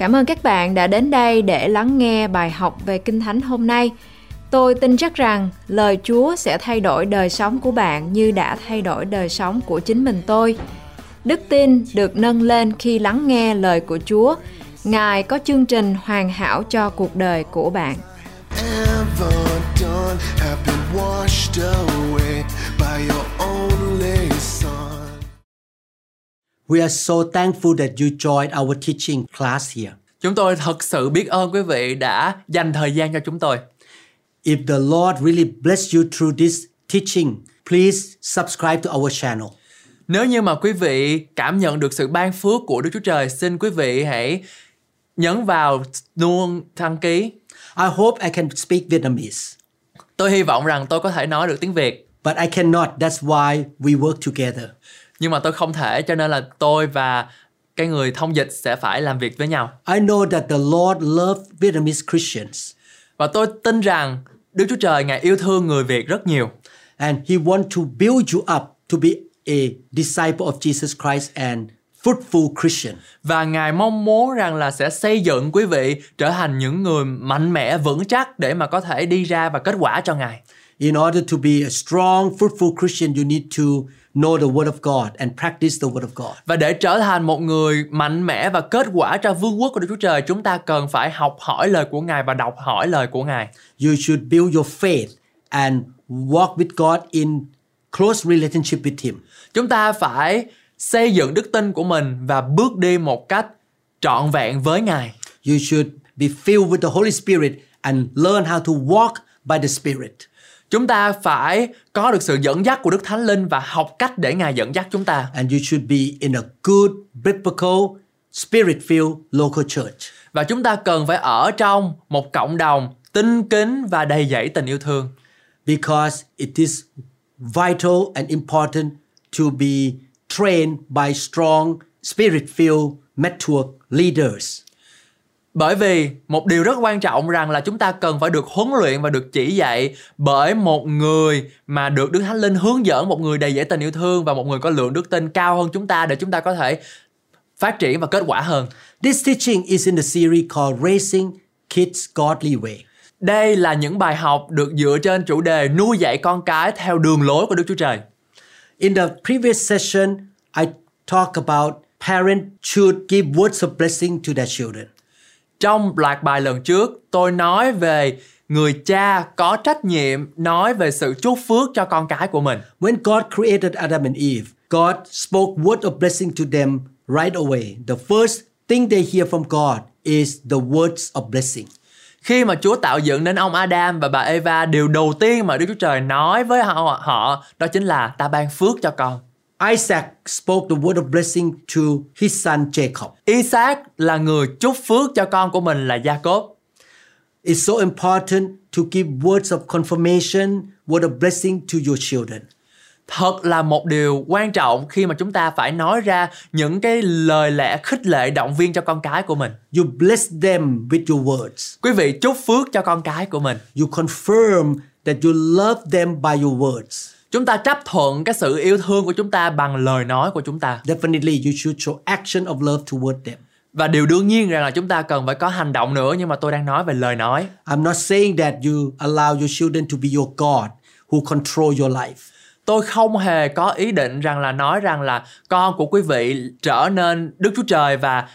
Cảm ơn các bạn đã đến đây để lắng nghe bài học về Kinh Thánh hôm nay. Tôi tin chắc rằng lời Chúa sẽ thay đổi đời sống của bạn như đã thay đổi đời sống của chính mình tôi. Đức tin được nâng lên khi lắng nghe lời của Chúa. Ngài có chương trình hoàn hảo cho cuộc đời của bạn. We are so thankful that you joined our teaching class here. Chúng tôi thật sự biết ơn quý vị đã dành thời gian cho chúng tôi. If the Lord really bless you through this teaching, please subscribe to our channel. Nếu như mà quý vị cảm nhận được sự ban phước của Đức Chúa Trời, xin quý vị hãy nhấn vào luôn đăng ký. I hope I can speak Vietnamese, Tôi hy vọng rằng tôi có thể nói được tiếng Việt, but I cannot. That's why we work together. nhưng mà tôi không thể cho nên là tôi và cái người thông dịch sẽ phải làm việc với nhau. I know that the Lord loves Vietnamese Christians Và tôi tin rằng Đức Chúa Trời Ngài yêu thương người Việt rất nhiều. and He wants to build you up to be a disciple of Jesus Christ and fruitful Christian. Và Ngài mong muốn rằng là sẽ xây dựng quý vị trở thành những người mạnh mẽ vững chắc để mà có thể đi ra và kết quả cho Ngài. In order to be a strong, fruitful Christian, you need to know the Word of God and practice the Word of God. Và để trở thành một người mạnh mẽ và kết quả cho vương quốc của Đức Chúa Trời, chúng ta cần phải học hỏi lời của Ngài và đọc hỏi lời của Ngài. You should build your faith and walk with God in close relationship with Him. Chúng ta phải xây dựng đức tin của mình và bước đi một cách trọn vẹn với Ngài. You should be filled with the Holy Spirit and learn how to walk by the Spirit. Chúng ta phải có được sự dẫn dắt của Đức Thánh Linh và học cách để Ngài dẫn dắt chúng ta. And you should be in a good, biblical, spirit filled local church. Và chúng ta cần phải ở trong một cộng đồng tinh kính và đầy dẫy tình yêu thương. because it is vital and important to be trained by strong, spirit filled, mature leaders. Bởi vì một điều rất quan trọng rằng là chúng ta cần phải được huấn luyện và được chỉ dạy bởi một người mà được Đức Thánh Linh hướng dẫn, một người đầy dẫy tình yêu thương và một người có lượng đức tin cao hơn chúng ta để chúng ta có thể phát triển và kết quả hơn. This teaching is in the series called Raising Kids Godly Way. Đây là những bài học được dựa trên chủ đề nuôi dạy con cái theo đường lối của Đức Chúa Trời. In the previous session, I talked about parents should give words of blessing to their children. Trong loạt bài lần trước, tôi nói về người cha có trách nhiệm nói về sự chúc phước cho con cái của mình. When God created Adam and Eve, God spoke word of blessing to them right away. The first thing they hear from God is the words of blessing. Khi mà Chúa tạo dựng nên ông Adam và bà Eva, điều đầu tiên mà Đức Chúa Trời nói với họ, họ đó chính là ta ban phước cho con. Isaac spoke the word of blessing to his son Jacob. Isaac là người chúc phước cho con của mình là Jacob. It's so important to give words of confirmation, word of blessing to your children. Thật là một điều quan trọng khi mà chúng ta phải nói ra những cái lời lẽ khích lệ động viên cho con cái của mình. You bless them with your words. Quý vị chúc phước cho con cái của mình. You confirm that you love them by your words. Chúng ta chấp thuận cái sự yêu thương của chúng ta bằng lời nói của chúng ta. Definitely, you should show action of love toward them. Và điều đương nhiên rằng là chúng ta cần phải có hành động nữa nhưng mà tôi đang nói về lời nói. I'm not saying that you allow your children to be your God who control your life. Tôi không hề có ý định rằng là nói rằng là con của quý vị trở nên Đức Chúa Trời và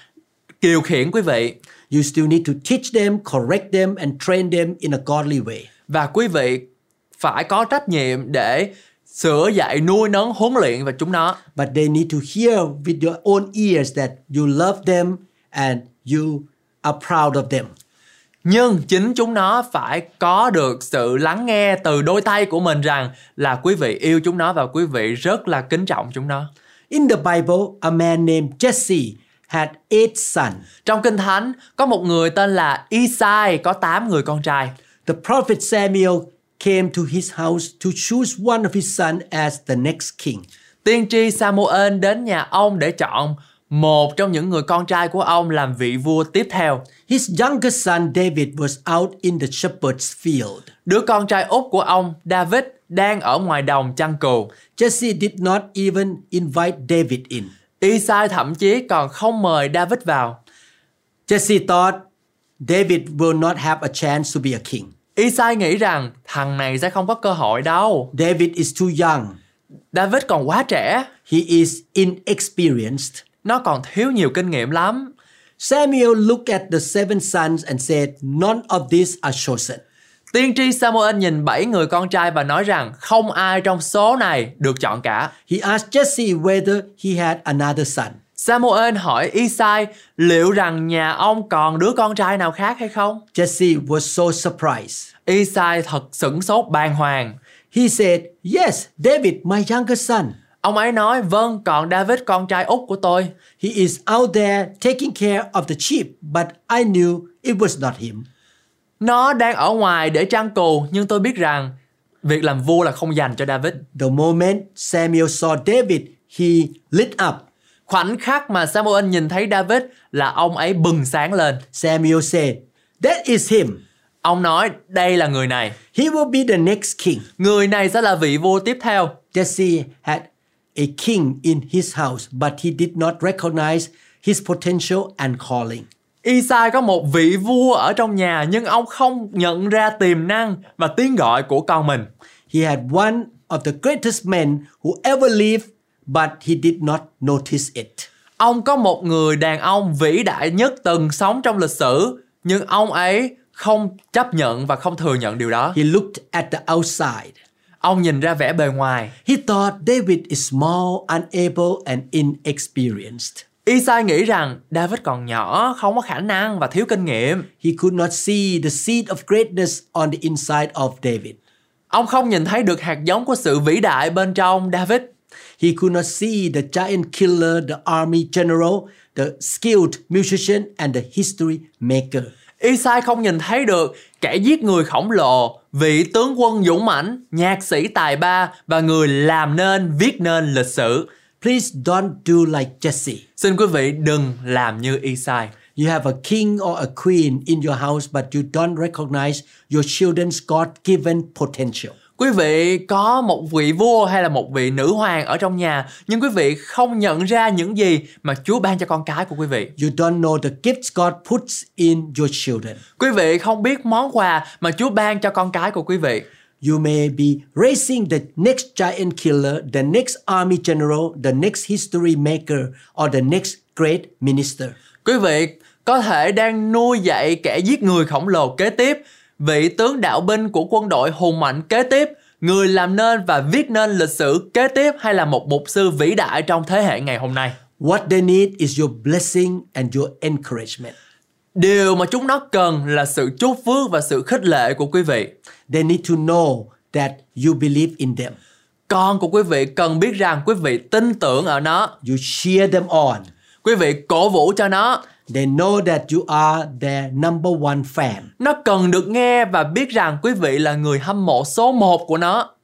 kiều khiển quý vị You still need to teach them, correct them, and train them in a godly way. và quý vị phải có trách nhiệm để sửa dạy nuôi nấng huấn luyện về chúng nó But they need to hear with your own ears that you love them and you are proud of them. nhưng chính chúng nó phải có được sự lắng nghe từ đôi tay của mình rằng là quý vị yêu chúng nó và quý vị rất là kính trọng chúng nó In the Bible, a man named Jesse had eight sons. trong kinh thánh có một người tên là Isai có 8 người con trai The prophet Samuel came to his house to choose one of his sons as the next king. Tiên tri Samuel đến nhà ông để chọn một trong những người con trai của ông làm vị vua tiếp theo. His youngest son David was out in the shepherd's field. Đứa con trai út của ông, David, đang ở ngoài đồng chăn cừu. Jesse did not even invite David in. Isai thậm chí còn không mời David vào. Jesse thought David will not have a chance to be a king. Isai nghĩ rằng thằng này sẽ không có cơ hội đâu. David is too young. David còn quá trẻ, He is inexperienced. nó còn thiếu nhiều kinh nghiệm lắm. Samuel looked at the seven sons and said, None of these are chosen. Tiên tri Samuel nhìn bảy người con trai và nói rằng không ai trong số này được chọn cả. He asked Jesse whether he had another son. Samuel hỏi Isai liệu rằng nhà ông còn đứa con trai nào khác hay không? Jesse was so surprised. Isai thật sửng sốt bàng hoàng. He said, Yes, David, my younger son. Ông ấy nói vâng còn David con trai út của tôi. He is out there taking care of the sheep, but I knew it was not him. Nó đang ở ngoài để trăng cù nhưng tôi biết rằng việc làm vua là không dành cho David. The moment Samuel saw David, he lit up. Khoảnh khắc mà Samuel nhìn thấy David là ông ấy bừng sáng lên. Samuel said, That is him. Ông nói đây là người này. He will be the next king. Người này sẽ là vị vua tiếp theo. Jesse had a king in his house, but he did not recognize his potential and calling. Isai có một vị vua ở trong nhà nhưng ông không nhận ra tiềm năng và tiếng gọi của con mình. He had one of the greatest men who ever lived, but he did not notice it. Ông có một người đàn ông vĩ đại nhất từng sống trong lịch sử nhưng ông ấy không chấp nhận và không thừa nhận điều đó. He looked at the outside. Ông nhìn ra vẻ bề ngoài. He thought David is small, unable, and inexperienced. Isai nghĩ rằng David còn nhỏ, không có khả năng và thiếu kinh nghiệm. He could not see the seed of greatness on the inside of David. Ông không nhìn thấy được hạt giống của sự vĩ đại bên trong David. He could not see the giant killer, the army general, the skilled musician, and the history maker. Isai không nhìn thấy được kẻ giết người khổng lồ, vị tướng quân dũng mãnh, nhạc sĩ tài ba và người làm nên, viết nên lịch sử. Please don't do like Jesse. Xin quý vị đừng làm như Isai. You have a king or a queen in your house, but you don't recognize your children's God given potential. Quý vị có một vị vua hay là một vị nữ hoàng ở trong nhà nhưng quý vị không nhận ra những gì mà Chúa ban cho con cái của quý vị. You don't know the gifts God puts in your children. Quý vị không biết món quà mà Chúa ban cho con cái của quý vị. You may be raising the next giant killer, the next army general, the next history maker, or the next great minister. Quý vị có thể đang nuôi dạy kẻ giết người khổng lồ kế tiếp, vị tướng đạo binh của quân đội hùng mạnh kế tiếp, người làm nên và viết nên lịch sử kế tiếp hay là một mục sư vĩ đại trong thế hệ ngày hôm nay. What they need is your blessing and your encouragement. Điều mà chúng nó cần là sự chúc phước và sự khích lệ của quý vị. They need to know that you believe in them. Con của quý vị cần biết rằng quý vị tin tưởng ở nó. You cheer them on. Quý vị cổ vũ cho nó. They know that you are their number one fan. Nó cần được nghe và biết rằng quý vị là người hâm mộ số một của nó.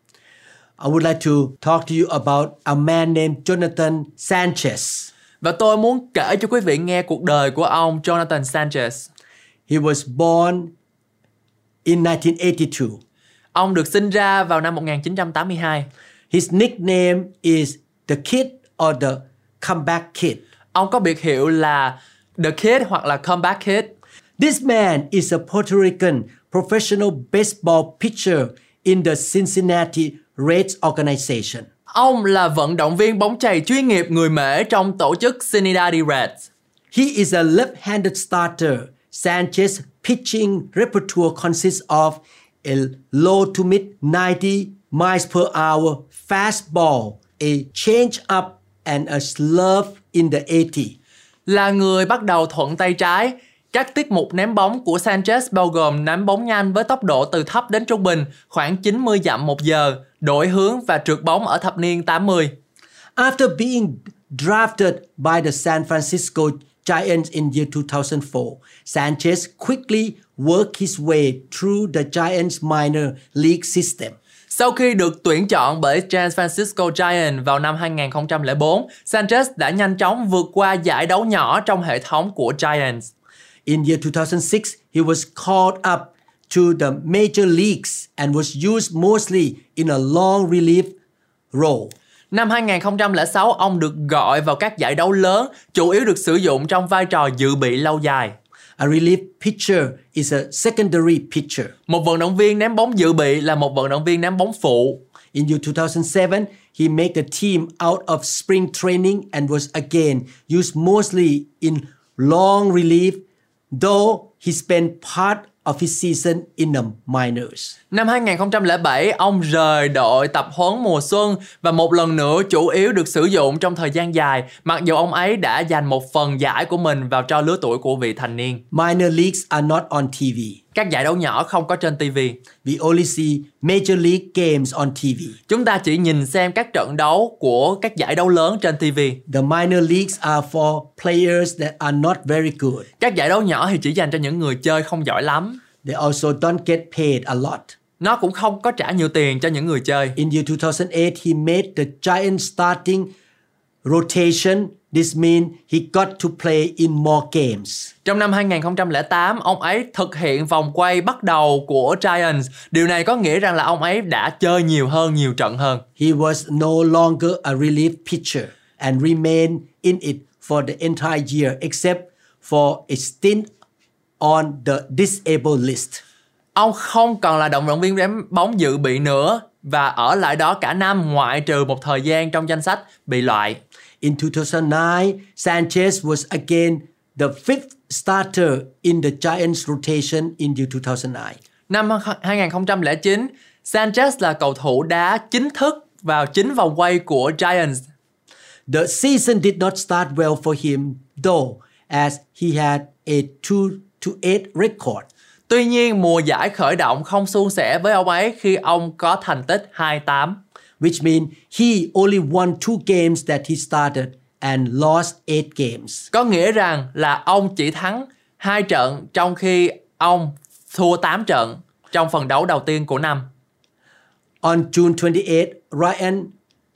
I would like to talk to you about a man named Jonathan Sanchez. Và tôi muốn kể cho quý vị nghe cuộc đời của ông Jonathan Sanchez. He was born in 1982. Ông được sinh ra vào năm 1982. His nickname is the Kid or the Comeback Kid. Ông có biệt hiệu là The Kid hoặc là Comeback Kid. This man is a Puerto Rican professional baseball pitcher in the Cincinnati Reds organization. Ông là vận động viên bóng chày chuyên nghiệp người Mễ trong tổ chức Cincinnati Reds. He is a left-handed starter. Sanchez's pitching repertoire consists of a low to mid 90 miles per hour fastball, a change-up, and a slurve in the 80. Là người bắt đầu thuận tay trái, các tiết mục ném bóng của Sanchez bao gồm ném bóng nhanh với tốc độ từ thấp đến trung bình khoảng 90 dặm một giờ, đổi hướng và trượt bóng ở thập niên 80. After being drafted by the San Francisco Giants in year 2004, Sanchez quickly worked his way through the Giants minor league system. Sau khi được tuyển chọn bởi San Francisco Giants vào năm 2004, Sanchez đã nhanh chóng vượt qua giải đấu nhỏ trong hệ thống của Giants. In year 2006, he was called up to the major leagues and was used mostly in a long relief role. Năm 2006, ông được gọi vào các giải đấu lớn, chủ yếu được sử dụng trong vai trò dự bị lâu dài. A relief pitcher is a secondary pitcher. Một vận động viên ném bóng dự bị là một vận động viên ném bóng phụ. In year 2007, he made the team out of spring training and was again used mostly in long relief, though he spent part of his season in the minors. Năm 2007, ông rời đội tập huấn mùa xuân và một lần nữa chủ yếu được sử dụng trong thời gian dài, mặc dù ông ấy đã dành một phần giải của mình vào cho lứa tuổi của vị thành niên. Minor leagues are not on TV. Các giải đấu nhỏ không có trên TV. We only see major league games on TV. Chúng ta chỉ nhìn xem các trận đấu của các giải đấu lớn trên TV. The minor leagues are for players that are not very good. Các giải đấu nhỏ thì chỉ dành cho những người chơi không giỏi lắm. They also don't get paid a lot. Nó cũng không có trả nhiều tiền cho những người chơi. In year 2008, he made the Giants starting rotation. This means he got to play in more games. Trong năm 2008, ông ấy thực hiện vòng quay bắt đầu của Giants. Điều này có nghĩa rằng là ông ấy đã chơi nhiều hơn, nhiều trận hơn. He was no longer a relief pitcher and remained in it for the entire year except for a stint on the disabled list. Ông không còn là động động viên ném bóng dự bị nữa và ở lại đó cả năm ngoại trừ một thời gian trong danh sách bị loại. In 2009, Sanchez was again the fifth starter in the Giants rotation in year 2009. Năm 2009, Sanchez là cầu thủ đá chính thức vào chính vòng quay của Giants. The season did not start well for him though, as he had a 2 to 8 record. Tuy nhiên, mùa giải khởi động không suôn sẻ với ông ấy khi ông có thành tích 2-8. Which means he only won two games that he started and lost eight games. Có nghĩa rằng là ông chỉ thắng hai trận trong khi ông thua 8 trận trong phần đấu đầu tiên của năm. On June 28, Ryan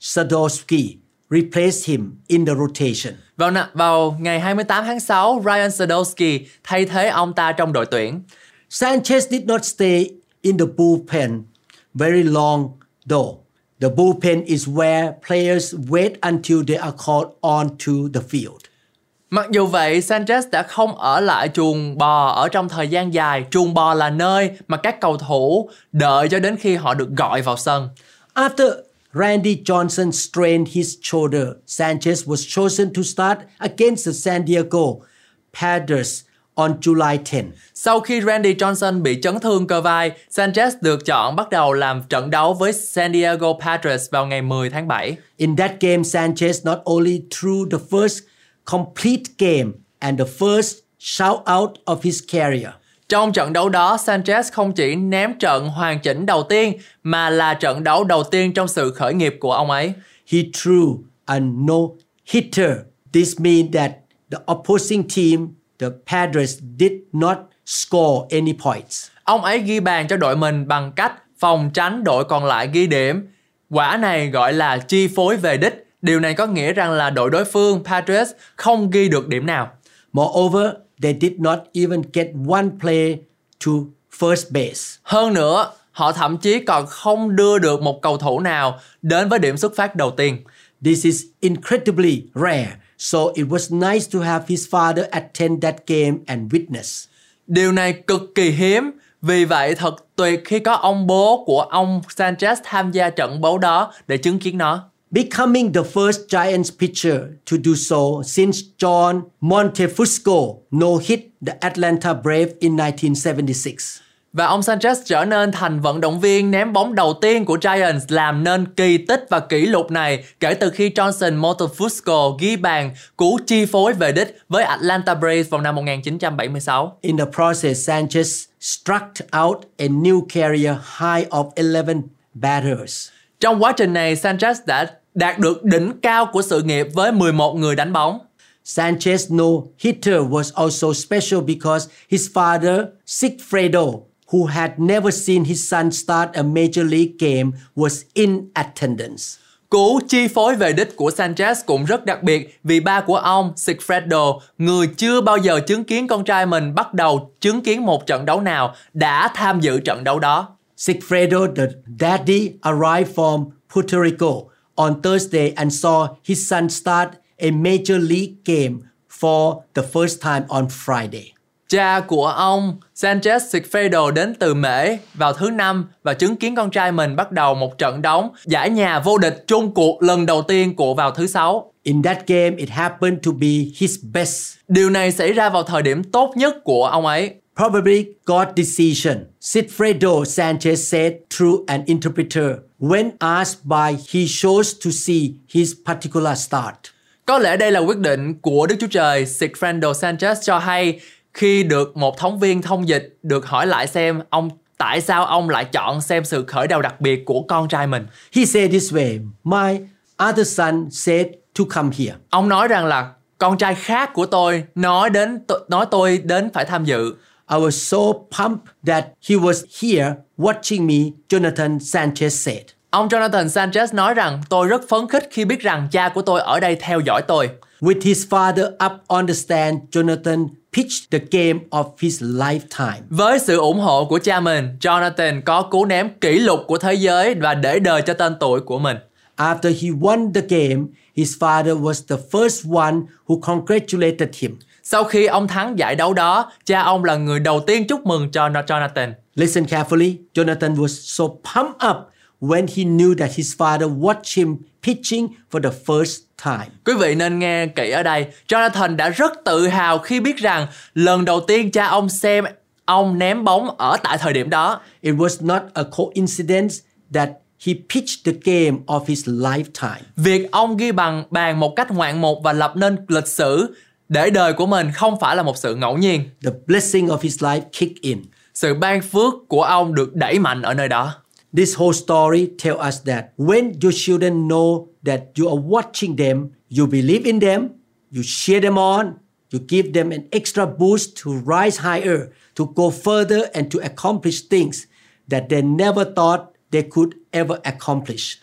Sadowski replaced him in the rotation. Vào vào ngày 28 tháng 6, Ryan Sadowski thay thế ông ta trong đội tuyển. Sanchez did not stay in the bullpen very long though. The bullpen is where players wait until they are called on to the field. Mặc dù vậy, Sanchez đã không ở lại chuồng bò ở trong thời gian dài. Chuồng bò là nơi mà các cầu thủ đợi cho đến khi họ được gọi vào sân. After Randy Johnson strained his shoulder, Sanchez was chosen to start against the San Diego Padres on July 10. Sau khi Randy Johnson bị chấn thương cơ vai, Sanchez được chọn bắt đầu làm trận đấu với San Diego Padres vào ngày 10 tháng 7. In that game, Sanchez not only threw the first complete game and the first shout out of his career, Trong trận đấu đó, Sanchez không chỉ ném trận hoàn chỉnh đầu tiên mà là trận đấu đầu tiên trong sự khởi nghiệp của ông ấy. he threw a no hitter. This means that the opposing team, the Padres, did not score any points. Ông ấy ghi bàn cho đội mình bằng cách phòng tránh đội còn lại ghi điểm. Quả này gọi là chi phối về đích. Điều này có nghĩa rằng là đội đối phương Padres không ghi được điểm nào. Moreover, they did not even get one play to first base. Hơn nữa, họ thậm chí còn không đưa được một cầu thủ nào đến với điểm xuất phát đầu tiên. This is incredibly rare, so it was nice to have his father attend that game and witness. Điều này cực kỳ hiếm, vì vậy thật tuyệt khi có ông bố của ông Sanchez tham gia trận đấu đó để chứng kiến nó. Becoming the first Giants pitcher to do so since John Montefusco no-hit the Atlanta Braves in 1976. Và ông Sanchez trở nên thành vận động viên ném bóng đầu tiên của Giants làm nên kỳ tích và kỷ lục này kể từ khi Johnson Montefusco ghi bàn cứu chi phối về đích với Atlanta Braves vào năm 1976. In the process, Sanchez struck out a new career high of 11 batters. Trong quá trình này, Sanchez đã đạt được đỉnh cao của sự nghiệp với 11 người đánh bóng. Sanchez no hitter was also special because his father, Sigfredo, who had never seen his son start a major league game, was in attendance. Cú chi phối về đích của Sanchez cũng rất đặc biệt vì ba của ông, Sigfredo, người chưa bao giờ chứng kiến con trai mình bắt đầu chứng kiến một trận đấu nào, đã tham dự trận đấu đó. Sigfredo, the daddy, arrived from Puerto Rico on Thursday and saw his son start a major league game for the first time on Friday. Cha của ông Sanchez Sigfredo đến từ Mễ vào thứ năm và chứng kiến con trai mình bắt đầu một trận đấu giải nhà vô địch chung cuộc lần đầu tiên của vào thứ sáu. In that game, it happened to be his best. Điều này xảy ra vào thời điểm tốt nhất của ông ấy. Probably God's decision. Sigfredo Sanchez said through an interpreter when asked by he chose to see his particular start. Có lẽ đây là quyết định của Đức Chúa Trời. Sigfredo Sanchez cho hay khi được một thống viên thông dịch được hỏi lại xem ông tại sao ông lại chọn xem sự khởi đầu đặc biệt của con trai mình. He said this way, my other son said to come here. Ông nói rằng là con trai khác của tôi nói đến nói tôi đến phải tham dự. I was so pumped that he was here watching me, Jonathan Sanchez said. Ông Jonathan Sanchez nói rằng tôi rất phấn khích khi biết rằng cha của tôi ở đây theo dõi tôi. With his father up on the stand, Jonathan pitched the game of his lifetime. Với sự ủng hộ của cha mình, Jonathan có cú ném kỷ lục của thế giới và để đời cho tên tuổi của mình. After he won the game, his father was the first one who congratulated him. Sau khi ông thắng giải đấu đó, cha ông là người đầu tiên chúc mừng cho Jonathan. Listen carefully. Jonathan was so pumped up when he knew that his father watched him pitching for the first time. Quý vị nên nghe kỹ ở đây. Jonathan đã rất tự hào khi biết rằng lần đầu tiên cha ông xem ông ném bóng ở tại thời điểm đó. It was not a coincidence that he pitched the game of his lifetime. Việc ông ghi bằng bàn một cách ngoạn mục và lập nên lịch sử để đời của mình không phải là một sự ngẫu nhiên. The blessing of his life kicked in. Sự ban phước của ông được đẩy mạnh ở nơi đó. This whole story tells us that when your children know that you are watching them, you believe in them, you cheer them on, you give them an extra boost to rise higher, to go further and to accomplish things that they never thought they could ever accomplish.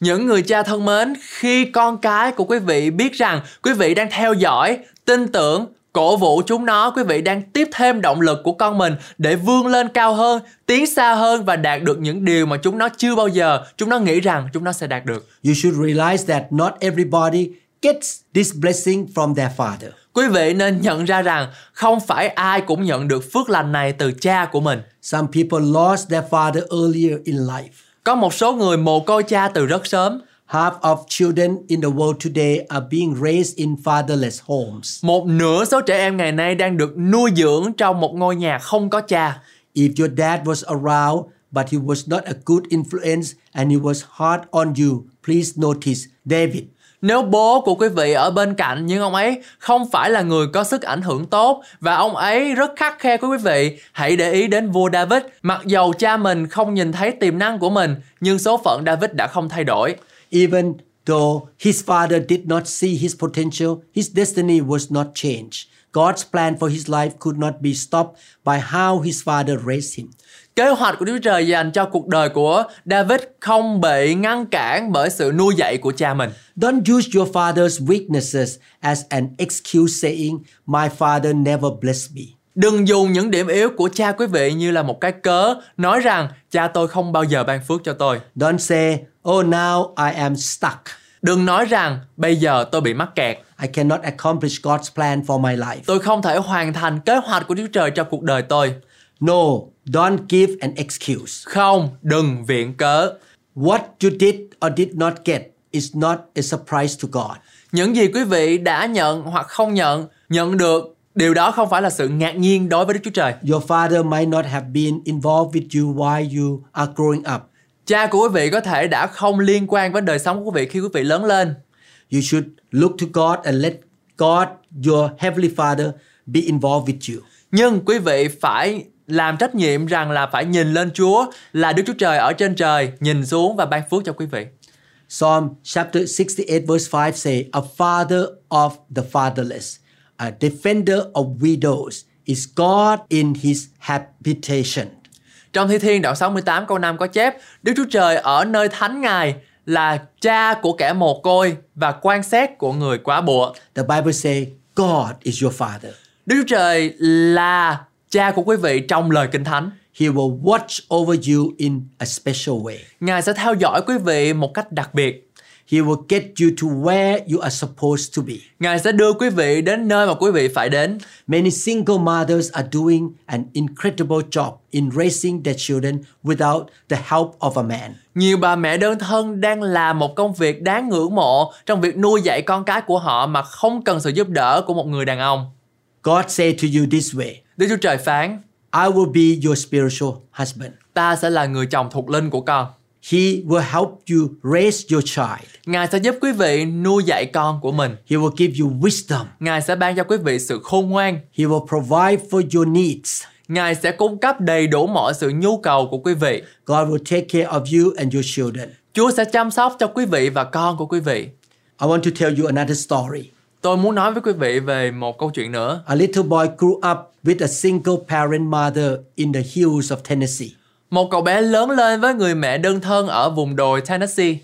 Những người cha thân mến, khi con cái của quý vị biết rằng quý vị đang theo dõi, tin tưởng, cổ vũ chúng nó, quý vị đang tiếp thêm động lực của con mình để vươn lên cao hơn, tiến xa hơn và đạt được những điều mà chúng nó chưa bao giờ chúng nó nghĩ rằng chúng nó sẽ đạt được. You should realize that not everybody gets this blessing from their father. Quý vị nên nhận ra rằng không phải ai cũng nhận được phước lành này từ cha của mình. Some people lost their father earlier in life. Có một số người mồ côi cha từ rất sớm. Half of children in the world today are being raised in fatherless homes. Một nửa số trẻ em ngày nay đang được nuôi dưỡng trong một ngôi nhà không có cha. If your dad was around but he was not a good influence and he was hard on you, please notice David. Nếu bố của quý vị ở bên cạnh nhưng ông ấy không phải là người có sức ảnh hưởng tốt và ông ấy rất khắc khe với quý vị, hãy để ý đến vua David. Mặc dầu cha mình không nhìn thấy tiềm năng của mình, nhưng số phận David đã không thay đổi. Even though his father did not see his potential, his destiny was not changed. God's plan for his life could not be stopped by how his father raised him. Kế hoạch của Đức Chúa Trời dành cho cuộc đời của David không bị ngăn cản bởi sự nuôi dạy của cha mình. Don't use your father's weaknesses as an excuse saying, My father never blessed me. Đừng dùng những điểm yếu của cha quý vị như là một cái cớ nói rằng cha tôi không bao giờ ban phước cho tôi. Don't say, Oh, now I am stuck. Đừng nói rằng bây giờ tôi bị mắc kẹt. I cannot accomplish God's plan for my life. Tôi không thể hoàn thành kế hoạch của Đức Chúa Trời cho cuộc đời tôi. No, don't give an excuse. Không, đừng viện cớ. What you did or did not get is not a surprise to God. Những gì quý vị đã nhận hoặc không nhận, nhận được, điều đó không phải là sự ngạc nhiên đối với Đức Chúa Trời. Your father might not have been involved with you while you are growing up. Cha của quý vị có thể đã không liên quan với đời sống của quý vị khi quý vị lớn lên. You should look to God and let God, your heavenly Father, be involved with you. Nhưng quý vị phải làm trách nhiệm rằng là phải nhìn lên Chúa là Đức Chúa Trời ở trên trời nhìn xuống và ban phước cho quý vị. Psalm chapter 68 verse 5 say, A father of the fatherless, a defender of widows is God in his habitation. Trong Thi Thiên đoạn 68 câu 5 có chép Đức Chúa Trời ở nơi thánh Ngài là cha của kẻ mồ côi và quan xét của người quá bụa. The Bible say, God is your father. Đức Chúa Trời là cha của quý vị trong lời Kinh Thánh. He will watch over you in a special way. Ngài sẽ theo dõi quý vị một cách đặc biệt. He will get you to where you are supposed to be. Ngài sẽ đưa quý vị đến nơi mà quý vị phải đến. Many single mothers are doing an incredible job in raising their children without the help of a man. Nhiều bà mẹ đơn thân đang làm một công việc đáng ngưỡng mộ trong việc nuôi dạy con cái của họ mà không cần sự giúp đỡ của một người đàn ông. God said to you this way Đức Chúa Trời phán, I will be your spiritual husband. ta sẽ là người chồng thuộc linh của con. He will help you raise your child. Ngài sẽ giúp quý vị nuôi dạy con của mình. He will give you wisdom. Ngài sẽ ban cho quý vị sự khôn ngoan. He will provide for your needs. Ngài sẽ cung cấp đầy đủ mọi sự nhu cầu của quý vị. God will take care of you and your children. Chúa sẽ chăm sóc cho quý vị và con của quý vị. I want to tell you another story. Tôi muốn nói với quý vị về một câu chuyện nữa. A little boy grew up with a single parent mother in the hills of Tennessee. Một cậu bé lớn lên với người mẹ đơn thân ở vùng đồi Tennessee.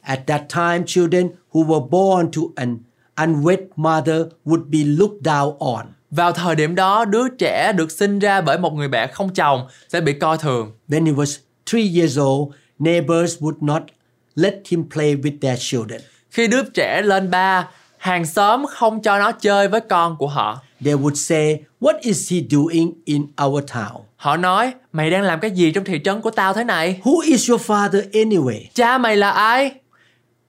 At that time, children who were born to an unwed mother would be looked down on. Vào thời điểm đó, đứa trẻ được sinh ra bởi một người mẹ không chồng sẽ bị coi thường. When he was three years old, neighbors would not let him play with their children. Khi đứa trẻ lên ba, hàng xóm không cho nó chơi với con của họ. They would say, What is he doing in our town? Họ nói, mày đang làm cái gì trong thị trấn của tao thế này? Who is your father anyway? Cha mày là ai?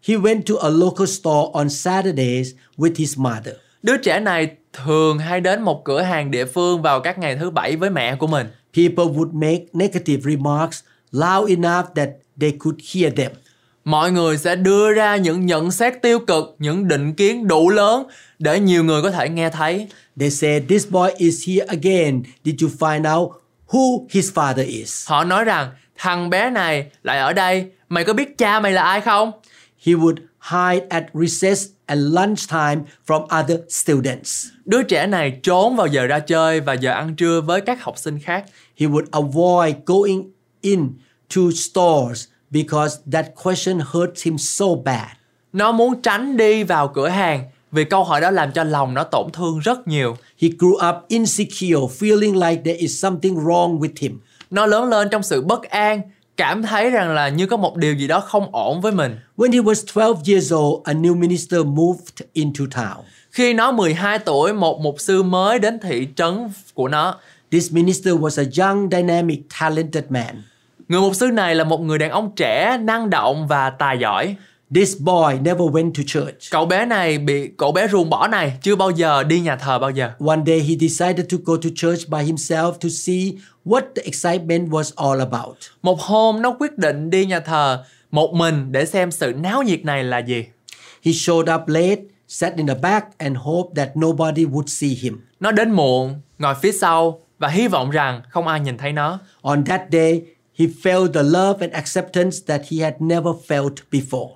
He went to a local store on Saturdays with his mother. Đứa trẻ này thường hay đến một cửa hàng địa phương vào các ngày thứ bảy với mẹ của mình. People would make negative remarks loud enough that they could hear them. Mọi người sẽ đưa ra những nhận xét tiêu cực, những định kiến đủ lớn để nhiều người có thể nghe thấy. They said, This boy is here again. Did you find out who his father is? Họ nói rằng thằng bé này lại ở đây, mày có biết cha mày là ai không? He would hide at recess and lunchtime from other students. Đứa trẻ này trốn vào giờ ra chơi và giờ ăn trưa với các học sinh khác. He would avoid going in to stores because that question hurt him so bad. Nó muốn tránh đi vào cửa hàng vì câu hỏi đó làm cho lòng nó tổn thương rất nhiều. He grew up insecure, feeling like there is something wrong with him. Nó lớn lên trong sự bất an, cảm thấy rằng là như có một điều gì đó không ổn với mình. When he was 12 years old, a new minister moved into town. Khi nó 12 tuổi, một mục sư mới đến thị trấn của nó. This minister was a young, dynamic, talented man. Người mục sư này là một người đàn ông trẻ, năng động và tài giỏi. This boy never went to church. Cậu bé này bị cậu bé ruồng bỏ này chưa bao giờ đi nhà thờ bao giờ. One day he decided to go to church by himself to see what the excitement was all about. Một hôm nó quyết định đi nhà thờ một mình để xem sự náo nhiệt này là gì. He showed up late, sat in the back, and hoped that nobody would see him. Nó đến muộn, ngồi phía sau và hy vọng rằng không ai nhìn thấy nó. On that day, he felt the love and acceptance that he had never felt before.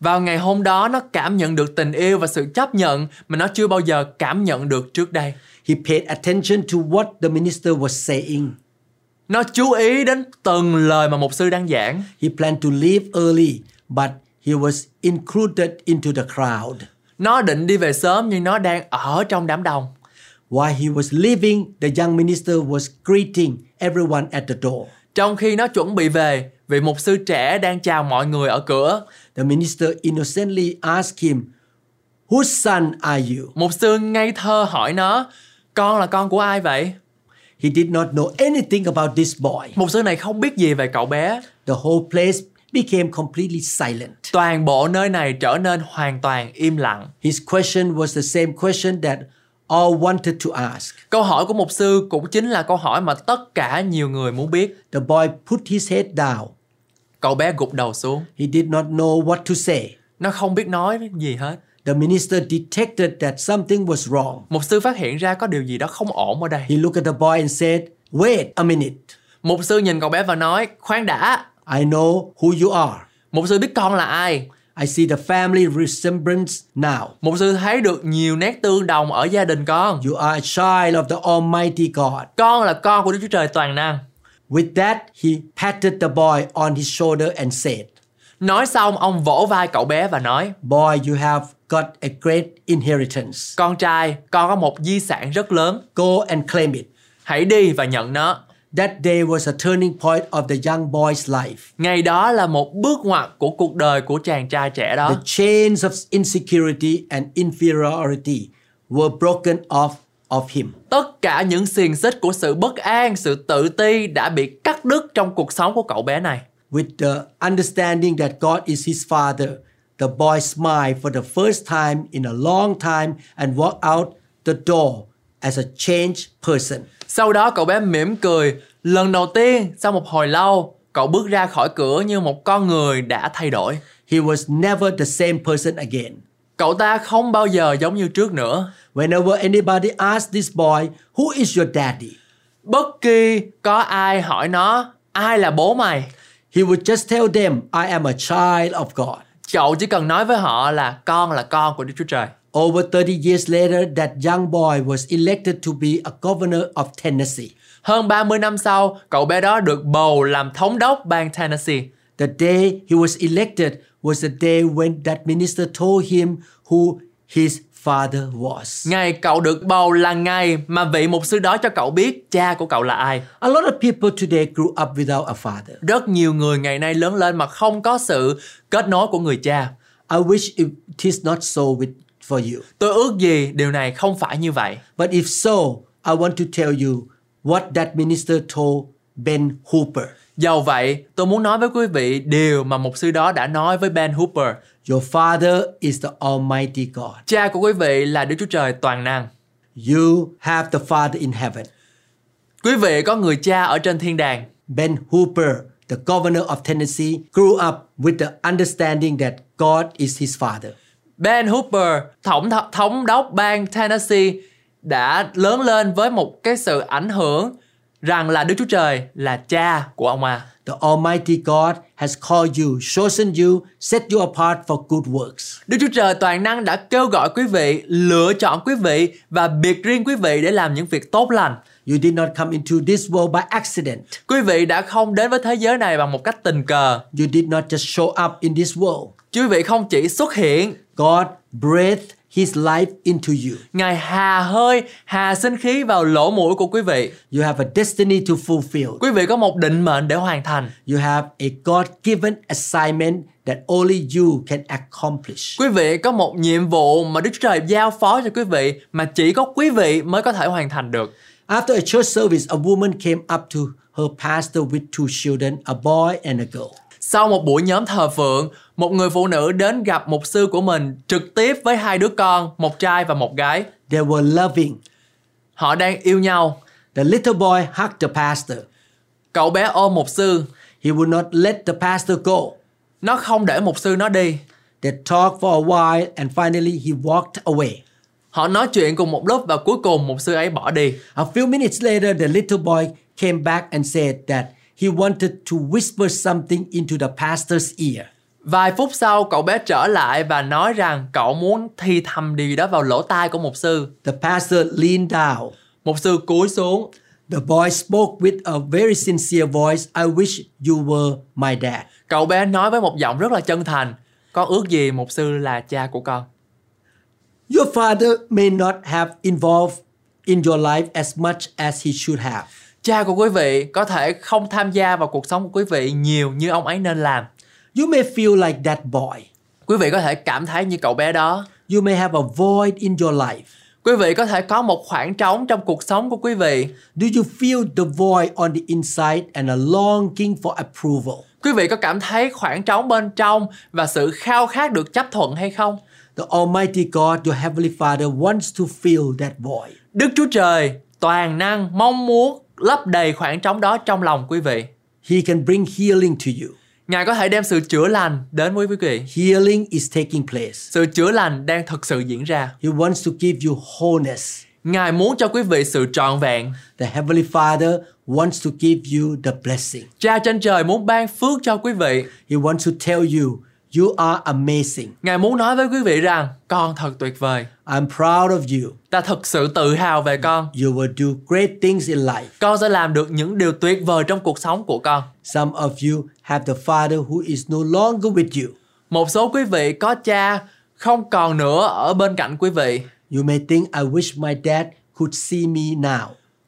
Vào ngày hôm đó nó cảm nhận được tình yêu và sự chấp nhận mà nó chưa bao giờ cảm nhận được trước đây. He paid attention to what the minister was saying. Nó chú ý đến từng lời mà mục sư đang giảng. He planned to leave early, but he was included into the crowd. Nó định đi về sớm nhưng nó đang ở trong đám đông. While he was leaving, the young minister was greeting everyone at the door. Trong khi nó chuẩn bị về, vị mục sư trẻ đang chào mọi người ở cửa. The minister innocently asked him, Whose son are you? Mục sư ngây thơ hỏi nó, con là con của ai vậy? He did not know anything about this boy. Mục sư này không biết gì về cậu bé. The whole place became completely silent. Toàn bộ nơi này trở nên hoàn toàn im lặng. His question was the same question that all wanted to ask. Câu hỏi của mục sư cũng chính là câu hỏi mà tất cả nhiều người muốn biết. The boy put his head down. Cậu bé gục đầu xuống. He did not know what to say. Nó không biết nói gì hết. The minister detected that something was wrong. Mục sư phát hiện ra có điều gì đó không ổn ở đây. He looked at the boy and said, Wait a minute. Mục sư nhìn cậu bé và nói, khoan đã. I know who you are. Mục sư biết con là ai. I see the family resemblance now. Mục sư thấy được nhiều nét tương đồng ở gia đình con. You are a child of the Almighty God. Con là con của Đức Chúa Trời toàn năng. With that, he patted the boy on his shoulder and said, Nói xong ông vỗ vai cậu bé và nói Boy, you have got a great inheritance. Con trai, con có một di sản rất lớn. Go and claim it. Hãy đi và nhận nó. That day was a turning point of the young boy's life. Ngày đó là một bước ngoặt của cuộc đời của chàng trai trẻ The đó. chains of insecurity and inferiority were broken off of him. Tất cả những xiềng xích của sự bất an, sự tự ti đã bị cắt đứt trong cuộc sống của cậu bé này. With the understanding that God is his father, the boy smiled for the first time in a long time and walked out the door as a changed person. Sau đó cậu bé mỉm cười. Lần đầu tiên sau một hồi lâu, cậu bước ra khỏi cửa như một con người đã thay đổi. He was never the same person again. Cậu ta không bao giờ giống như trước nữa. Whenever anybody asked this boy, Who is your daddy? Bất kỳ có ai hỏi nó, ai là bố mày? He would just tell them, I am a child of God. Cậu chỉ cần nói với họ là con là con của Đức Chúa Trời. Over 30 years later, that young boy was elected to be a governor of Tennessee. Hơn 30 năm sau, cậu bé đó được bầu làm thống đốc bang Tennessee. The day he was elected was the day when that minister told him who his father was. Ngày cậu được bầu là ngày mà vị mục sư đó cho cậu biết cha của cậu là ai. A lot of people today grew up without a father. Rất nhiều người ngày nay lớn lên mà không có sự kết nối của người cha. I wish it is not so with for you. Tôi ước gì điều này không phải như vậy. But if so, I want to tell you what that minister told Ben Hooper. Dầu vậy, tôi muốn nói với quý vị điều mà mục sư đó đã nói với Ben Hooper. Your father is the Almighty God. Cha của quý vị là Đức Chúa Trời toàn năng. You have the Father in heaven. Quý vị có người cha ở trên thiên đàng. Ben Hooper, the governor of Tennessee, grew up with the understanding that God is his father. Ben Hooper, tổng th- thống đốc bang Tennessee đã lớn lên với một cái sự ảnh hưởng rằng là Đức Chúa Trời là cha của ông à. The Almighty God has called you, chosen you, set you apart for good works. Đức Chúa Trời toàn năng đã kêu gọi quý vị, lựa chọn quý vị và biệt riêng quý vị để làm những việc tốt lành. You did not come into this world by accident. Quý vị đã không đến với thế giới này bằng một cách tình cờ. You did not just show up in this world. Quý vị không chỉ xuất hiện, God breathed his life into you. Ngài hà hơi, hà sinh khí vào lỗ mũi của quý vị. You have a destiny to fulfill. Quý vị có một định mệnh để hoàn thành. You have a God-given assignment that only you can accomplish. Quý vị có một nhiệm vụ mà Đức Trời giao phó cho quý vị mà chỉ có quý vị mới có thể hoàn thành được. After a church service, a woman came up to her pastor with two children, a boy and a girl. Sau một buổi nhóm thờ phượng, một người phụ nữ đến gặp mục sư của mình trực tiếp với hai đứa con, một trai và một gái. They were loving. Họ đang yêu nhau. The little boy hugged the pastor. Cậu bé ôm mục sư. He would not let the pastor go. Nó không để mục sư nó đi. They talked for a while and finally he walked away. Họ nói chuyện cùng một lúc và cuối cùng mục sư ấy bỏ đi. A few minutes later, the little boy came back and said that he wanted to whisper something into the pastor's ear. Vài phút sau, cậu bé trở lại và nói rằng cậu muốn thi thầm điều đó vào lỗ tai của mục sư. The pastor leaned down. Mục sư cúi xuống. The boy spoke with a very sincere voice. I wish you were my dad. Cậu bé nói với một giọng rất là chân thành. Con ước gì mục sư là cha của con. Your father may not have involved in your life as much as he should have. Cha của quý vị có thể không tham gia vào cuộc sống của quý vị nhiều như ông ấy nên làm. You may feel like that boy. Quý vị có thể cảm thấy như cậu bé đó. You may have a void in your life. Quý vị có thể có một khoảng trống trong cuộc sống của quý vị. Do you feel the void on the inside and a longing for approval? Quý vị có cảm thấy khoảng trống bên trong và sự khao khát được chấp thuận hay không? The Almighty God, your Heavenly Father, wants to fill that void. Đức Chúa Trời toàn năng mong muốn lấp đầy khoảng trống đó trong lòng quý vị. He can bring healing to you. Ngài có thể đem sự chữa lành đến với quý vị. Healing is taking place. Sự chữa lành đang thực sự diễn ra. He wants to give you wholeness. Ngài muốn cho quý vị sự trọn vẹn. The Heavenly Father wants to give you the blessing. Cha trên trời muốn ban phước cho quý vị. He wants to tell you, you are amazing. Ngài muốn nói với quý vị rằng con thật tuyệt vời. I'm proud of you. Ta thật sự tự hào về con. You will do great things in life. Con sẽ làm được những điều tuyệt vời trong cuộc sống của con. Some of you have the Father who is no longer with you. Một số quý vị có cha không còn nữa ở bên cạnh quý vị. You may think, I wish my dad could see me now.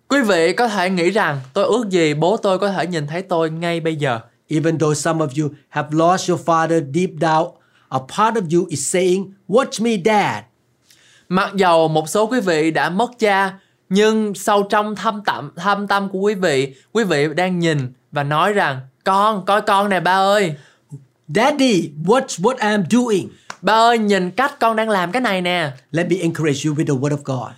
Quý vị có thể nghĩ rằng tôi ước gì bố tôi có thể nhìn thấy tôi ngay bây giờ. Even though some of you have lost your father deep down, a part of you is saying, Watch me, Dad. Mặc dầu một số quý vị đã mất cha, nhưng sâu trong thâm tâm, thâm tâm của quý vị, quý vị đang nhìn và nói rằng con, coi con nè ba ơi. Daddy, watch what I'm doing. Ba ơi, nhìn cách con đang làm cái này nè. Let me encourage you with the word of God.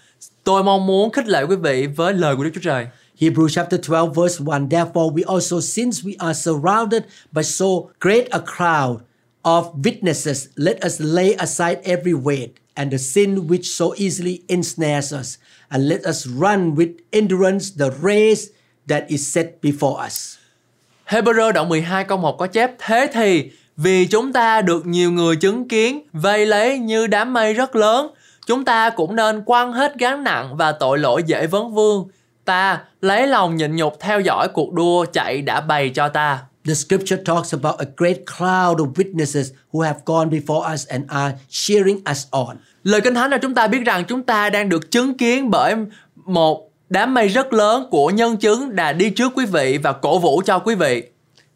Tôi mong muốn khích lệ quý vị với lời của Đức Chúa Trời. Hebrews chapter 12 verse 1 Therefore, we also, since we are surrounded by so great a crowd of witnesses, let us lay aside every weight and the sin which so easily ensnares us, and let us run with endurance the race that is set before us. Hebrew đoạn 12 câu 1 có chép, Thế thì, vì chúng ta được nhiều người chứng kiến, vây lấy như đám mây rất lớn, chúng ta cũng nên quăng hết gánh nặng và tội lỗi dễ vấn vương ta lấy lòng nhịn nhục theo dõi cuộc đua chạy đã bày cho ta The scripture talks about a great cloud of witnesses who have gone before us and are cheering us on. Lời Kinh Thánh là chúng ta biết rằng chúng ta đang được chứng kiến bởi một đám mây rất lớn của nhân chứng đã đi trước quý vị và cổ vũ cho quý vị.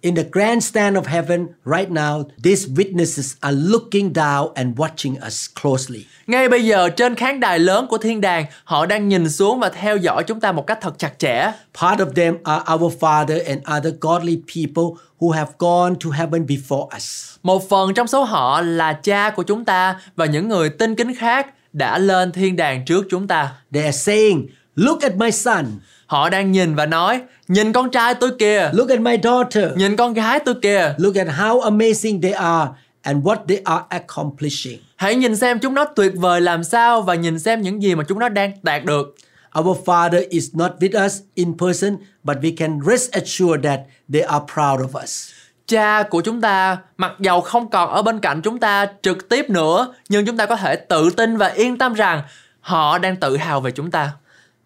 In the grandstand of heaven right now, these witnesses are looking down and watching us closely. Ngay bây giờ trên khán đài lớn của thiên đàng, họ đang nhìn xuống và theo dõi chúng ta một cách thật chặt chẽ. Part of them are our Father and other godly people who have gone to heaven before us. Một phần trong số họ là cha của chúng ta và những người tinh kính khác đã lên thiên đàng trước chúng ta. They are saying, Look at my son, Họ đang nhìn và nói, nhìn con trai tôi kìa, look at my daughter, nhìn con gái tôi kìa. look at how amazing they are and what they are accomplishing. Hãy nhìn xem chúng nó tuyệt vời làm sao và nhìn xem những gì mà chúng nó đang đạt được. Our Father is not with us in person, but we can rest assured that they are proud of us. Cha của chúng ta mặc dầu không còn ở bên cạnh chúng ta trực tiếp nữa, nhưng chúng ta có thể tự tin và yên tâm rằng họ đang tự hào về chúng ta.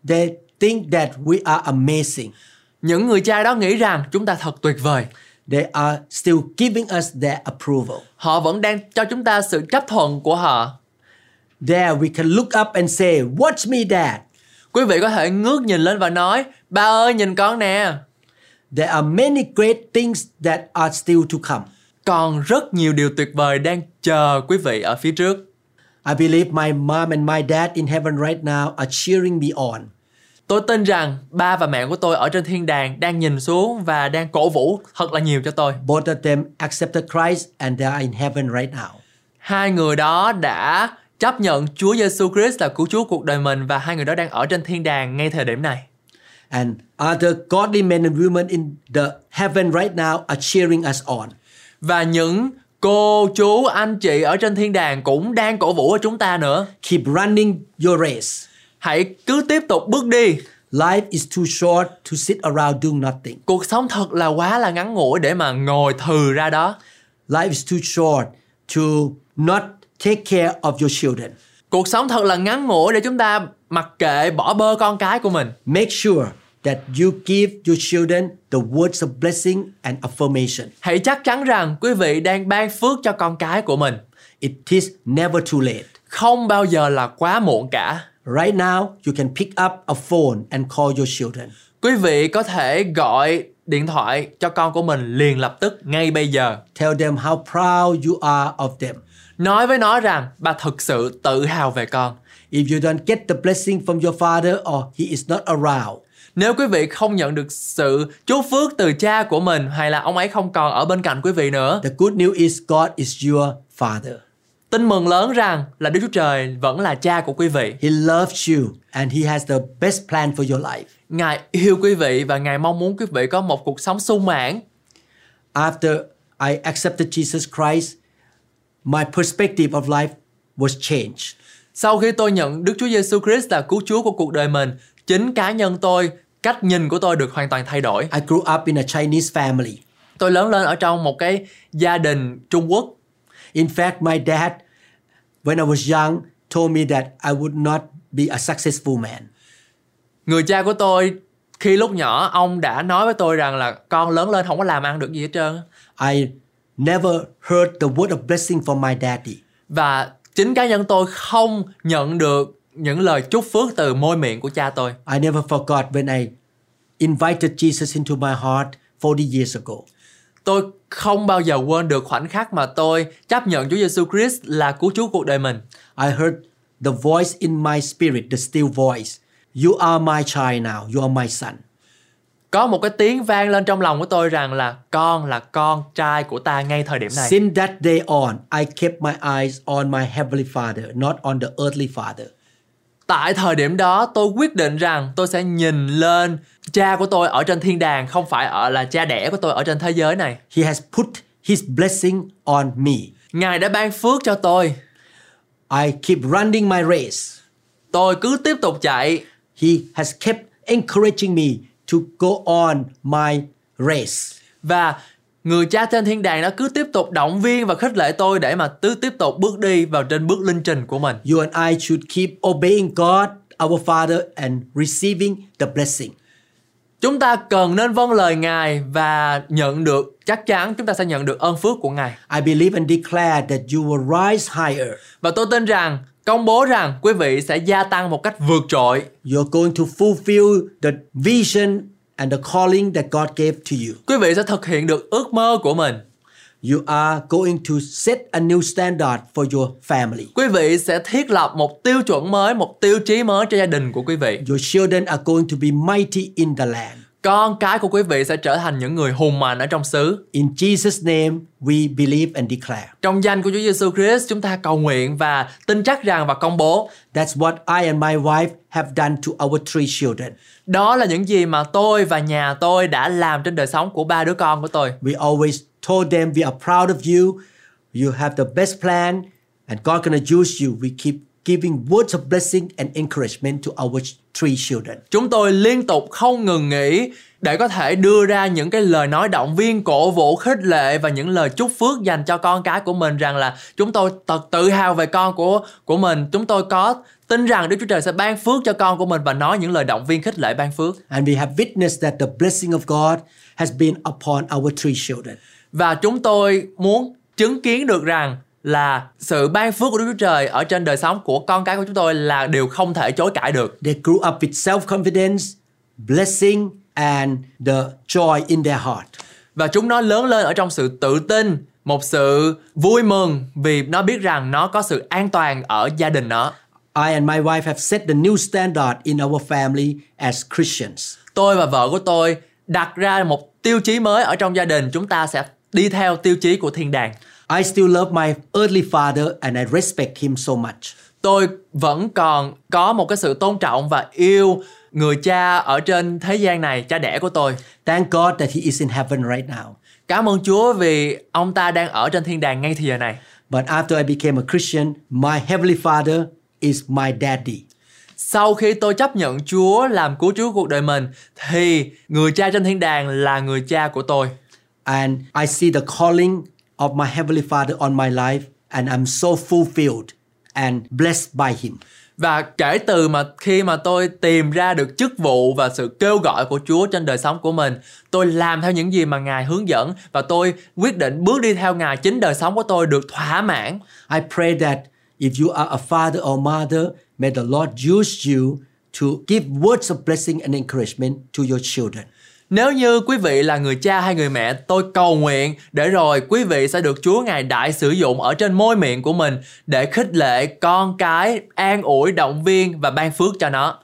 They think that we are amazing. Những người cha đó nghĩ rằng chúng ta thật tuyệt vời. They are still giving us their approval. Họ vẫn đang cho chúng ta sự chấp thuận của họ. There we can look up and say, Watch me, Dad. Quý vị có thể ngước nhìn lên và nói, ba ơi nhìn con nè. There are many great things that are still to come. Còn rất nhiều điều tuyệt vời đang chờ quý vị ở phía trước. I believe my mom and my dad in heaven right now are cheering me on. Tôi tin rằng ba và mẹ của tôi ở trên thiên đàng đang nhìn xuống và đang cổ vũ thật là nhiều cho tôi. Both of them accepted Christ and they are in heaven right now. Hai người đó đã chấp nhận Chúa Giêsu Christ là cứu Chúa cuộc đời mình và hai người đó đang ở trên thiên đàng ngay thời điểm này. And other godly men and women in the heaven right now are cheering us on. Và những cô, chú, anh chị ở trên thiên đàng cũng đang cổ vũ ở chúng ta nữa. Keep running your race. Hãy cứ tiếp tục bước đi. Life is too short to sit around doing nothing. Cuộc sống thật là quá là ngắn ngủi để mà ngồi thừ ra đó. Life is too short to not take care of your children. Cuộc sống thật là ngắn ngủi để chúng ta mặc kệ bỏ bơ con cái của mình. Make sure that you give your children the words of blessing and affirmation. Hãy chắc chắn rằng quý vị đang ban phước cho con cái của mình. It is never too late. Không bao giờ là quá muộn cả. Right now, you can pick up a phone and call your children. Quý vị có thể gọi điện thoại cho con của mình liền lập tức ngay bây giờ. Tell them how proud you are of them. Nói với nó rằng bà thực sự tự hào về con. If you don't get the blessing from your father or he is not around, Nếu quý vị không nhận được sự chúc phước từ cha của mình hay là ông ấy không còn ở bên cạnh quý vị nữa, the good news is God is your father. Tin mừng lớn rằng là Đức Chúa Trời vẫn là cha của quý vị. He loves you and he has the best plan for your life. Ngài yêu quý vị và Ngài mong muốn quý vị có một cuộc sống sung mãn. After I accepted Jesus Christ, my perspective of life was changed. Sau khi tôi nhận Đức Chúa Giêsu Christ là cứu Chúa của cuộc đời mình, chính cá nhân tôi, cách nhìn của tôi được hoàn toàn thay đổi. I grew up in a Chinese family. Tôi lớn lên ở trong một cái gia đình Trung Quốc. In fact, my dad, when I was young, told me that I would not be a successful man. Người cha của tôi khi lúc nhỏ ông đã nói với tôi rằng là con lớn lên không có làm ăn được gì hết trơn. I never heard the word of blessing from my daddy. Và chính cá nhân tôi không nhận được những lời chúc phước từ môi miệng của cha tôi. I never forgot when I invited Jesus into my heart 40 years ago. Tôi không bao giờ quên được khoảnh khắc mà tôi chấp nhận Chúa Giêsu Christ là cứu Chúa cuộc đời mình. I heard the voice in my spirit, the still voice. You are my child now. You are my son. Có một cái tiếng vang lên trong lòng của tôi rằng là con là con trai của ta ngay thời điểm này. Since that day on, I kept my eyes on my heavenly Father, not on the earthly Father. Tại thời điểm đó tôi quyết định rằng tôi sẽ nhìn lên cha của tôi ở trên thiên đàng không phải ở là cha đẻ của tôi ở trên thế giới này. He has put his blessing on me. Ngài đã ban phước cho tôi. I keep running my race. Tôi cứ tiếp tục chạy. He has kept encouraging me to go on my race. Và người cha trên thiên đàng đã cứ tiếp tục động viên và khích lệ tôi để mà cứ tiếp tục bước đi vào trên bước linh trình của mình. You and I should keep obeying God, our Father, and receiving the blessing. Chúng ta cần nên vâng lời Ngài và nhận được chắc chắn chúng ta sẽ nhận được ơn phước của Ngài. I believe and declare that you will rise higher. Và tôi tin rằng công bố rằng quý vị sẽ gia tăng một cách vượt trội. You're going to fulfill the vision and the calling that God gave to you. Quý vị sẽ thực hiện được ước mơ của mình. You are going to set a new standard for your family. Quý vị sẽ thiết lập một tiêu chuẩn mới, một tiêu chí mới cho gia đình của quý vị. Your children are going to be mighty in the land. Con cái của quý vị sẽ trở thành những người hùng mạnh ở trong xứ. In Jesus' name, we believe and declare. Trong danh của Chúa Giêsu Christ, chúng ta cầu nguyện và tin chắc rằng và công bố. That's what I and my wife have done to our three children. Đó là những gì mà tôi và nhà tôi đã làm trên đời sống của ba đứa con của tôi. We always told them we are proud of you. You have the best plan, and God gonna use you. We keep giving words of blessing and encouragement to our three children. Chúng tôi liên tục không ngừng nghỉ để có thể đưa ra những cái lời nói động viên, cổ vũ, khích lệ và những lời chúc phước dành cho con cái của mình rằng là chúng tôi thật tự hào về con của của mình. Chúng tôi có tin rằng Đức Chúa Trời sẽ ban phước cho con của mình và nói những lời động viên khích lệ ban phước. And we have witnessed that the blessing of God has been upon our three children. Và chúng tôi muốn chứng kiến được rằng là sự ban phước của Đức Chúa Trời ở trên đời sống của con cái của chúng tôi là điều không thể chối cãi được. They grew up with self-confidence, blessing, and the joy in their heart. Và chúng nó lớn lên ở trong sự tự tin, một sự vui mừng vì nó biết rằng nó có sự an toàn ở gia đình nó. I and my wife have set the new standard in our family as Christians. Tôi và vợ của tôi đặt ra một tiêu chí mới ở trong gia đình, chúng ta sẽ đi theo tiêu chí của thiên đàng. I still love my earthly father and I respect him so much. Tôi vẫn còn có một cái sự tôn trọng và yêu người cha ở trên thế gian này, cha đẻ của tôi. Thank God that he is in heaven right now. Cảm ơn Chúa vì ông ta đang ở trên thiên đàng ngay thì giờ này. But after I became a Christian, my heavenly father is my daddy. Sau khi tôi chấp nhận Chúa làm cứu Chúa cuộc đời mình thì người cha trên thiên đàng là người cha của tôi. And I see the calling of my heavenly father on my life and I'm so fulfilled and blessed by him. Và kể từ mà khi mà tôi tìm ra được chức vụ và sự kêu gọi của Chúa trên đời sống của mình, tôi làm theo những gì mà Ngài hướng dẫn và tôi quyết định bước đi theo Ngài chính đời sống của tôi được thỏa mãn. I pray that if you are a father or mother, may the Lord use you to give words of blessing and encouragement to your children. Nếu như quý vị là người cha hay người mẹ, tôi cầu nguyện để rồi quý vị sẽ được Chúa Ngài đại sử dụng ở trên môi miệng của mình để khích lệ con cái, an ủi, động viên và ban phước cho nó.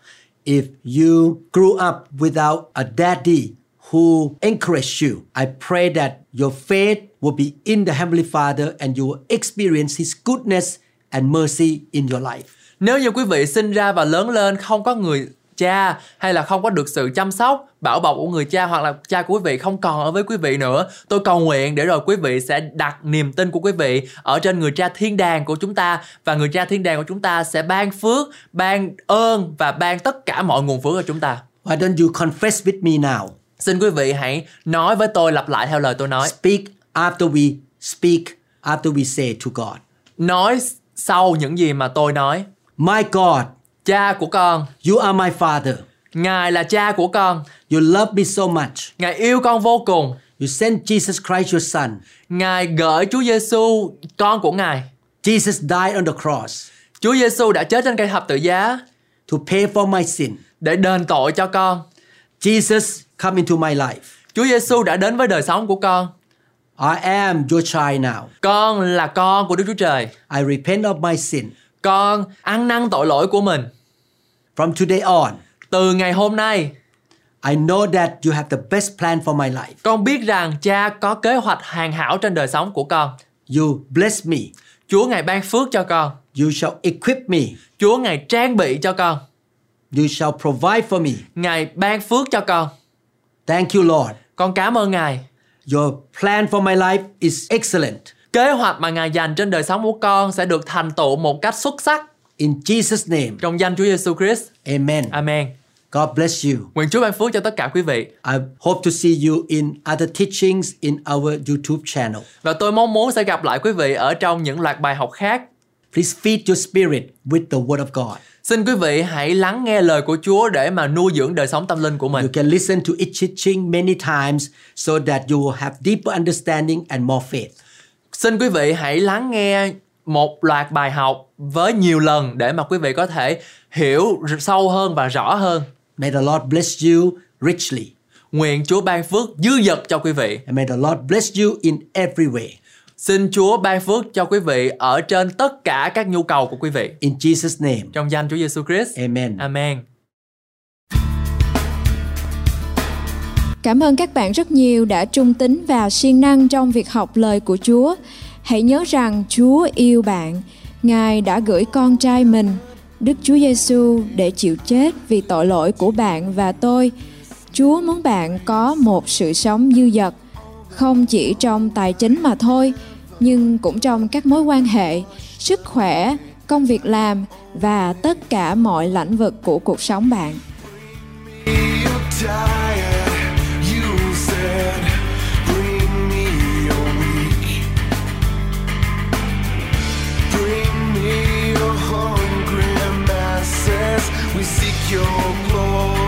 If you grew up without a daddy who encouraged you, I pray that your faith will be in the Heavenly Father and you will experience His goodness and mercy in your life. Nếu như quý vị sinh ra và lớn lên không có người cha hay là không có được sự chăm sóc, bảo bọc của người cha hoặc là cha của quý vị không còn ở với quý vị nữa, tôi cầu nguyện để rồi quý vị sẽ đặt niềm tin của quý vị ở trên người cha thiên đàng của chúng ta và người cha thiên đàng của chúng ta sẽ ban phước, ban ơn và ban tất cả mọi nguồn phước cho chúng ta. Why don't you confess with me now? Xin quý vị hãy nói với tôi lặp lại theo lời tôi nói. Speak after we speak, after we say to God. Nói sau những gì mà tôi nói. My God, Cha của con, you are my Father. Ngài là cha của con. You love me so much. Ngài yêu con vô cùng. You sent Jesus Christ, your Son. Ngài gửi Chúa Giêsu con của Ngài. Jesus died on the cross. Chúa Giêsu đã chết trên cây thập tự giá to pay for my sin. để đền tội cho con. Jesus, come into my life. Chúa Giêsu đã đến với đời sống của con. I am your child now. Con là con của Đức Chúa Trời. I repent of my sin. Con ăn năn tội lỗi của mình. From today on, Từ ngày hôm nay, I know that you have the best plan for my life. con biết rằng cha có kế hoạch hoàn hảo trên đời sống của con. You bless me. Chúa Ngài ban phước cho con. You shall equip me. Chúa Ngài trang bị cho con. You shall provide for me. Ngài ban phước cho con. Thank you, Lord. Con cảm ơn Ngài. Your plan for my life is excellent. Kế hoạch mà Ngài dành trên đời sống của con sẽ được thành tựu một cách xuất sắc In Jesus' name, trong danh Chúa Giêsu Christ. amen. Amen. God bless you. Nguyện Chúa ban phước cho tất cả quý vị. I hope to see you in other teachings in our YouTube channel. Và tôi mong muốn sẽ gặp lại quý vị ở trong những loạt bài học khác. Please feed your spirit with the Word of God. Xin quý vị hãy lắng nghe lời của Chúa để mà nuôi dưỡng đời sống tâm linh của You mình. can listen to each teaching many times so that you will have deeper understanding and more faith. Xin quý vị hãy lắng nghe một loạt bài học với nhiều lần để mà quý vị có thể hiểu sâu hơn và rõ hơn. May the Lord bless you richly. Nguyện Chúa ban phước dư dật cho quý vị. And may the Lord bless you in every way. Xin Chúa ban phước cho quý vị ở trên tất cả các nhu cầu của quý vị. In Jesus' name. Trong danh Chúa Giêsu Christ. Amen. Amen. Cảm ơn các bạn rất nhiều đã trung tín và siêng năng trong việc học lời của Chúa. Hãy nhớ rằng Chúa yêu bạn. Ngài đã gửi con trai mình, Đức Chúa Giêsu để chịu chết vì tội lỗi của bạn và tôi. Chúa muốn bạn có một sự sống dư dật, không chỉ trong tài chính mà thôi, nhưng cũng trong các mối quan hệ, sức khỏe, công việc làm và tất cả mọi lĩnh vực của cuộc sống bạn. We seek your glory.